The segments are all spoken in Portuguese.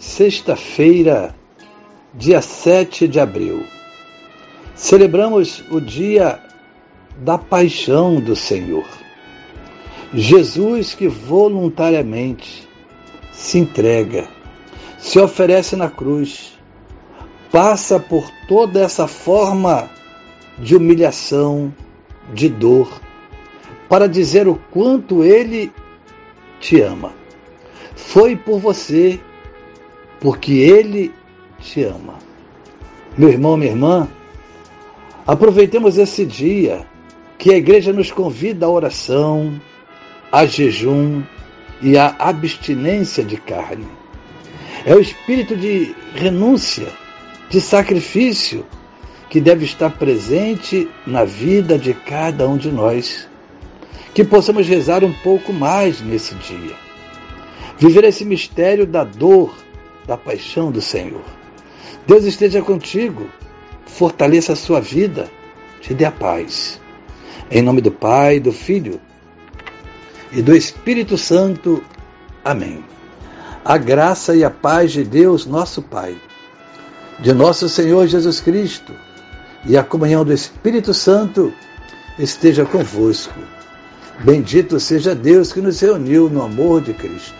sexta-feira, dia 7 de abril, celebramos o dia da paixão do Senhor. Jesus que voluntariamente se entrega, se oferece na cruz, passa por toda essa forma de humilhação, de dor, para dizer o quanto ele te ama. Foi por você, porque ele te ama. Meu irmão, minha irmã, aproveitemos esse dia que a igreja nos convida à oração, a jejum e à abstinência de carne. É o espírito de renúncia, de sacrifício que deve estar presente na vida de cada um de nós. Que possamos rezar um pouco mais nesse dia. Viver esse mistério da dor, da paixão do Senhor. Deus esteja contigo, fortaleça a sua vida, te dê a paz. Em nome do Pai, do Filho e do Espírito Santo. Amém. A graça e a paz de Deus, nosso Pai, de nosso Senhor Jesus Cristo e a comunhão do Espírito Santo esteja convosco. Bendito seja Deus que nos reuniu no amor de Cristo.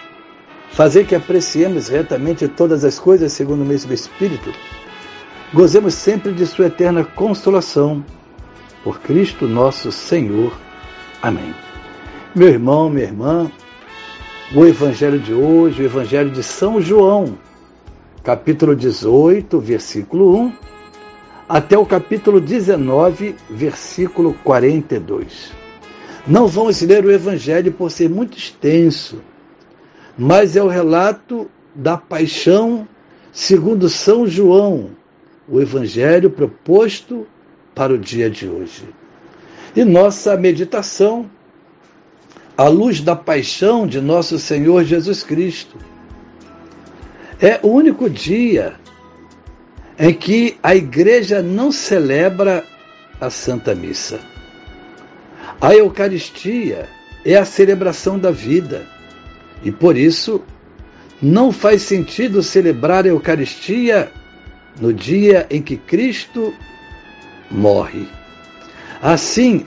fazei que apreciemos retamente todas as coisas segundo o mesmo Espírito Gozemos sempre de Sua eterna consolação. Por Cristo nosso Senhor. Amém. Meu irmão, minha irmã, o Evangelho de hoje, o Evangelho de São João, capítulo 18, versículo 1, até o capítulo 19, versículo 42. Não vamos ler o Evangelho por ser muito extenso, mas é o relato da paixão segundo São João, o Evangelho proposto para o dia de hoje. E nossa meditação, à luz da paixão de nosso Senhor Jesus Cristo, é o único dia em que a igreja não celebra a Santa Missa. A Eucaristia é a celebração da vida e por isso não faz sentido celebrar a Eucaristia no dia em que Cristo morre. Assim,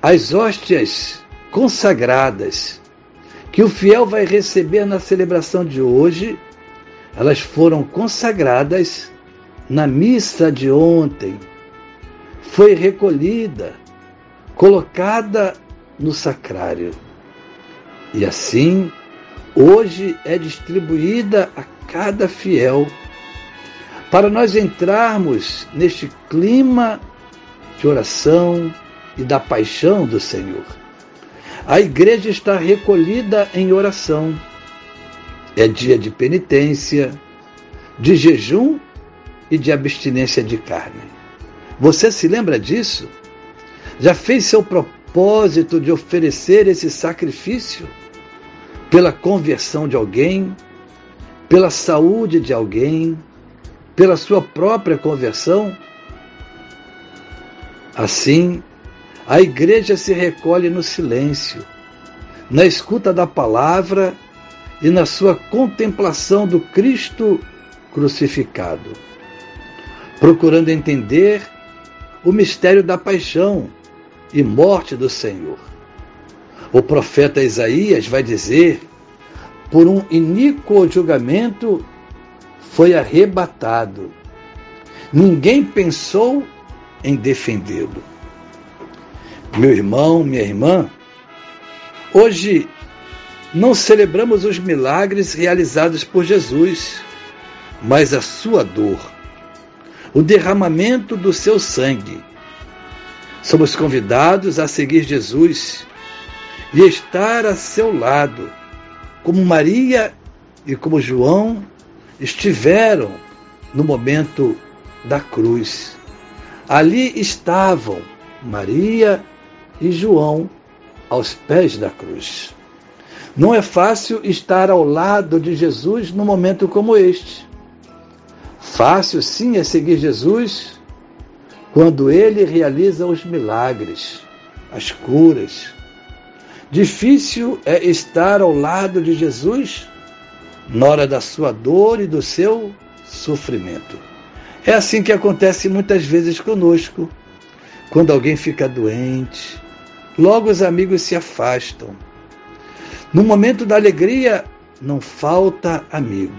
as hóstias consagradas que o fiel vai receber na celebração de hoje, elas foram consagradas na missa de ontem. Foi recolhida, colocada no sacrário. E assim, hoje é distribuída a cada fiel para nós entrarmos neste clima de oração e da paixão do Senhor. A igreja está recolhida em oração. É dia de penitência, de jejum e de abstinência de carne. Você se lembra disso? Já fez seu propósito de oferecer esse sacrifício pela conversão de alguém, pela saúde de alguém, pela sua própria conversão. Assim, a igreja se recolhe no silêncio, na escuta da palavra e na sua contemplação do Cristo crucificado, procurando entender o mistério da paixão e morte do Senhor. O profeta Isaías vai dizer: por um iníquo julgamento foi arrebatado. Ninguém pensou em defendê-lo. Meu irmão, minha irmã, hoje não celebramos os milagres realizados por Jesus, mas a sua dor, o derramamento do seu sangue. Somos convidados a seguir Jesus e estar a seu lado, como Maria e como João estiveram no momento da cruz. Ali estavam Maria e João aos pés da cruz. Não é fácil estar ao lado de Jesus num momento como este. Fácil sim é seguir Jesus quando ele realiza os milagres, as curas. Difícil é estar ao lado de Jesus na hora da sua dor e do seu sofrimento. É assim que acontece muitas vezes conosco. Quando alguém fica doente, logo os amigos se afastam. No momento da alegria, não falta amigo,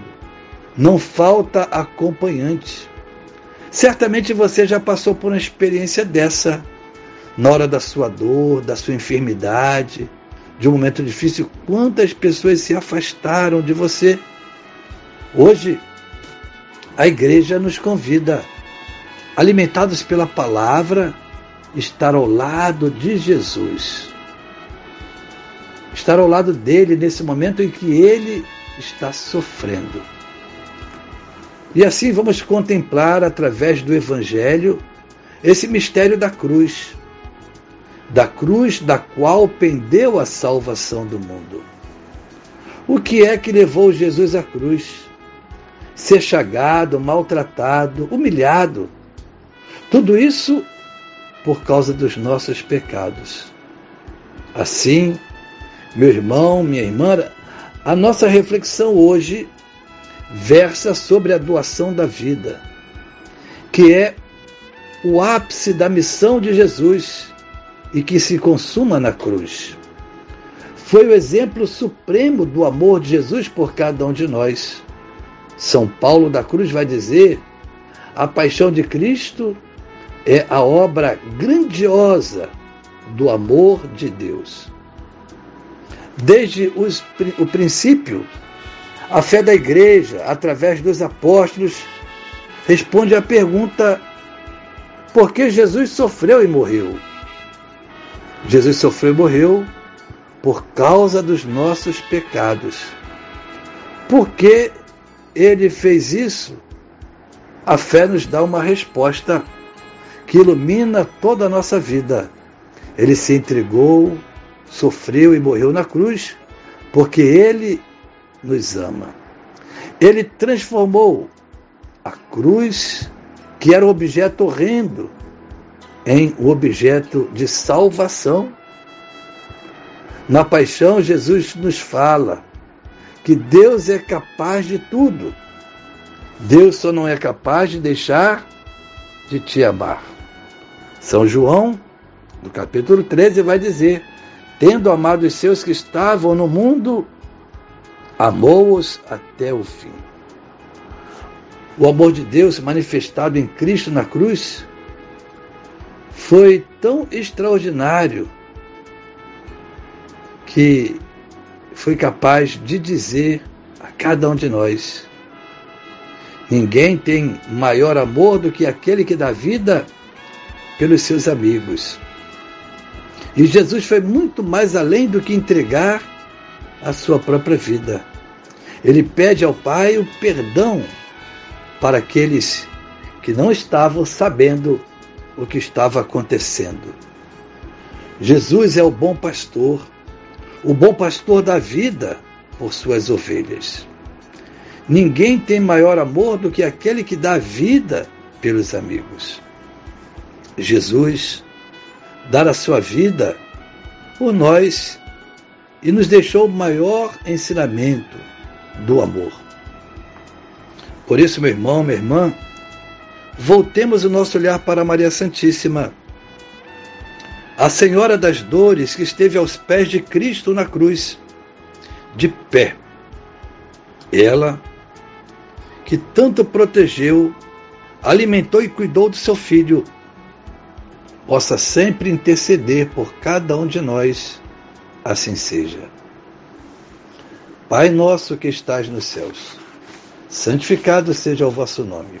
não falta acompanhante. Certamente você já passou por uma experiência dessa na hora da sua dor, da sua enfermidade, de um momento difícil. Quantas pessoas se afastaram de você? Hoje, a igreja nos convida, alimentados pela palavra, estar ao lado de Jesus. Estar ao lado dele nesse momento em que ele está sofrendo. E assim vamos contemplar através do Evangelho esse mistério da cruz, da cruz da qual pendeu a salvação do mundo. O que é que levou Jesus à cruz? Ser chagado, maltratado, humilhado. Tudo isso por causa dos nossos pecados. Assim, meu irmão, minha irmã, a nossa reflexão hoje versa sobre a doação da vida, que é o ápice da missão de Jesus e que se consuma na cruz. Foi o exemplo supremo do amor de Jesus por cada um de nós. São Paulo da Cruz vai dizer: a paixão de Cristo é a obra grandiosa do amor de Deus. Desde os, o princípio, a fé da igreja, através dos apóstolos, responde à pergunta: por que Jesus sofreu e morreu? Jesus sofreu e morreu por causa dos nossos pecados. Por que ele fez isso? A fé nos dá uma resposta que ilumina toda a nossa vida. Ele se entregou, sofreu e morreu na cruz, porque ele nos ama. Ele transformou a cruz, que era um objeto horrendo, em objeto de salvação. Na paixão, Jesus nos fala que Deus é capaz de tudo. Deus só não é capaz de deixar de te amar. São João, no capítulo 13, vai dizer: Tendo amado os seus que estavam no mundo, amou-os até o fim. O amor de Deus manifestado em Cristo na cruz foi tão extraordinário que foi capaz de dizer a cada um de nós: Ninguém tem maior amor do que aquele que dá vida pelos seus amigos. E Jesus foi muito mais além do que entregar a sua própria vida. Ele pede ao Pai o perdão para aqueles que não estavam sabendo o que estava acontecendo. Jesus é o bom pastor, o bom pastor da vida por suas ovelhas. Ninguém tem maior amor do que aquele que dá vida pelos amigos. Jesus dar a sua vida por nós e nos deixou o maior ensinamento do amor. Por isso, meu irmão, minha irmã, voltemos o nosso olhar para Maria Santíssima, a Senhora das Dores que esteve aos pés de Cristo na cruz, de pé. Ela que tanto protegeu alimentou e cuidou do seu filho, possa sempre interceder por cada um de nós, assim seja. Pai nosso que estás nos céus, santificado seja o vosso nome.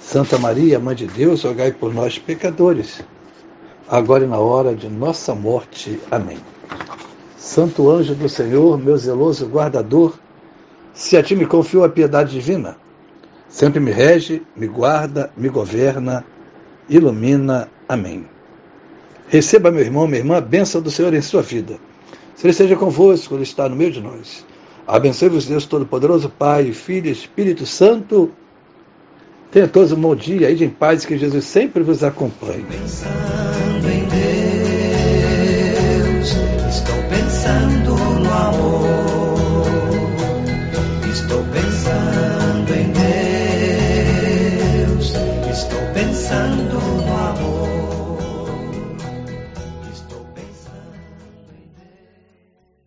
Santa Maria, Mãe de Deus, rogai por nós, pecadores, agora e na hora de nossa morte. Amém. Santo anjo do Senhor, meu zeloso guardador, se a ti me confio a piedade divina, sempre me rege, me guarda, me governa, ilumina. Amém. Receba, meu irmão, minha irmã, a bênção do Senhor em sua vida. Se Ele seja convosco, Ele está no meio de nós. Abençoe-vos, Deus Todo-Poderoso, Pai, Filho e Espírito Santo. Tenha todos um bom dia e em paz, que Jesus sempre vos acompanhe. Pensando em Deus, estou pensando no amor.